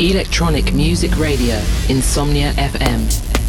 Electronic Music Radio, Insomnia FM.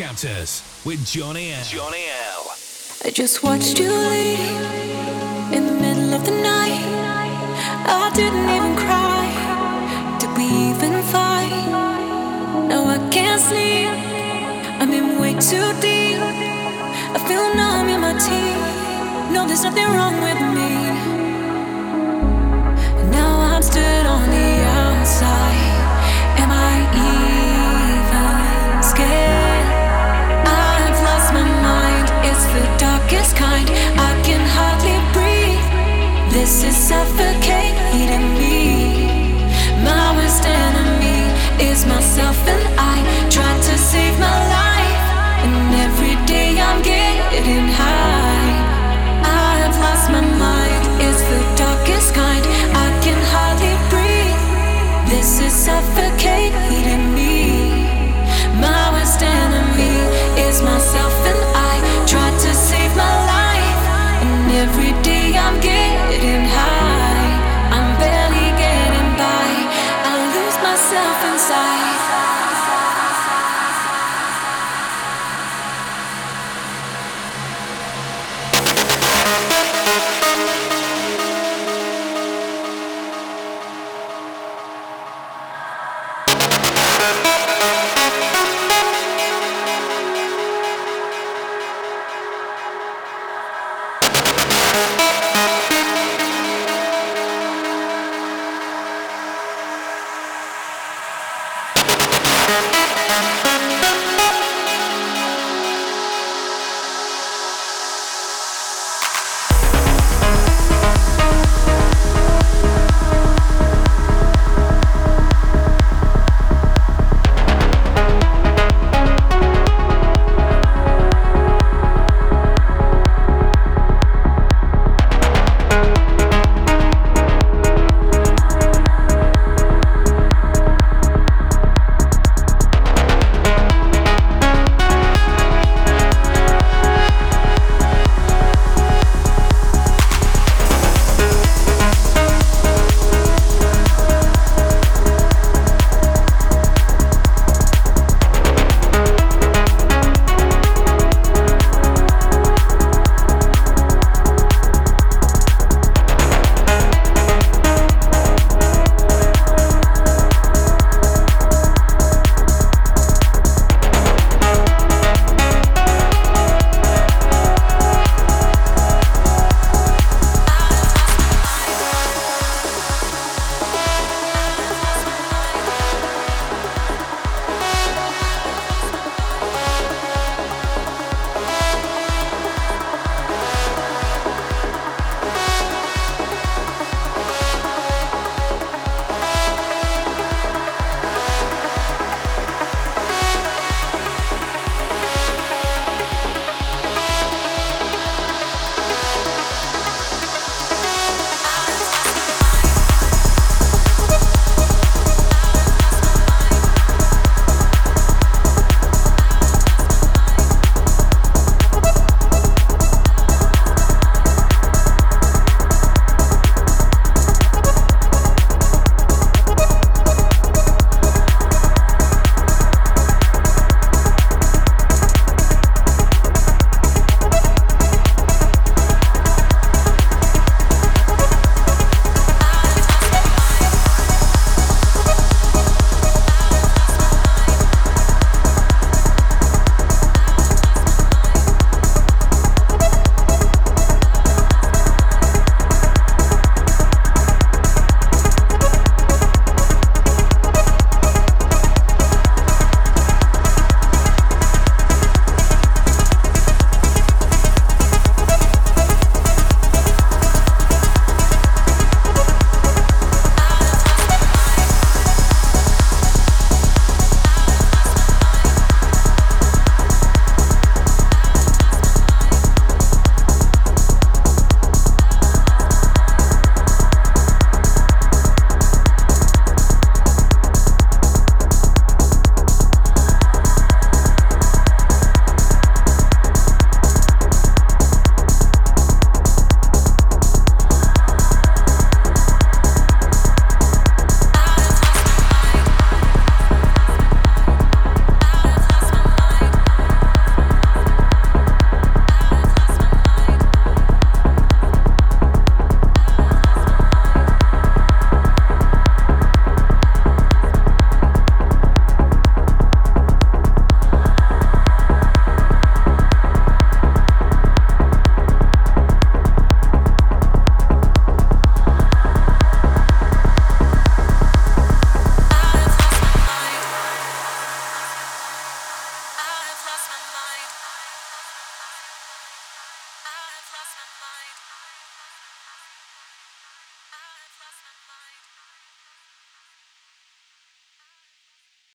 Chapters with Johnny L. Johnny L. I just watched you leave in the middle of the night. I didn't even cry. Did we even fight? No, I can't sleep. I'm in way too deep. I feel numb in my teeth. No, there's nothing wrong with me. Now I'm stood on the outside. This is suffocating me. My worst enemy is myself, and I try to save my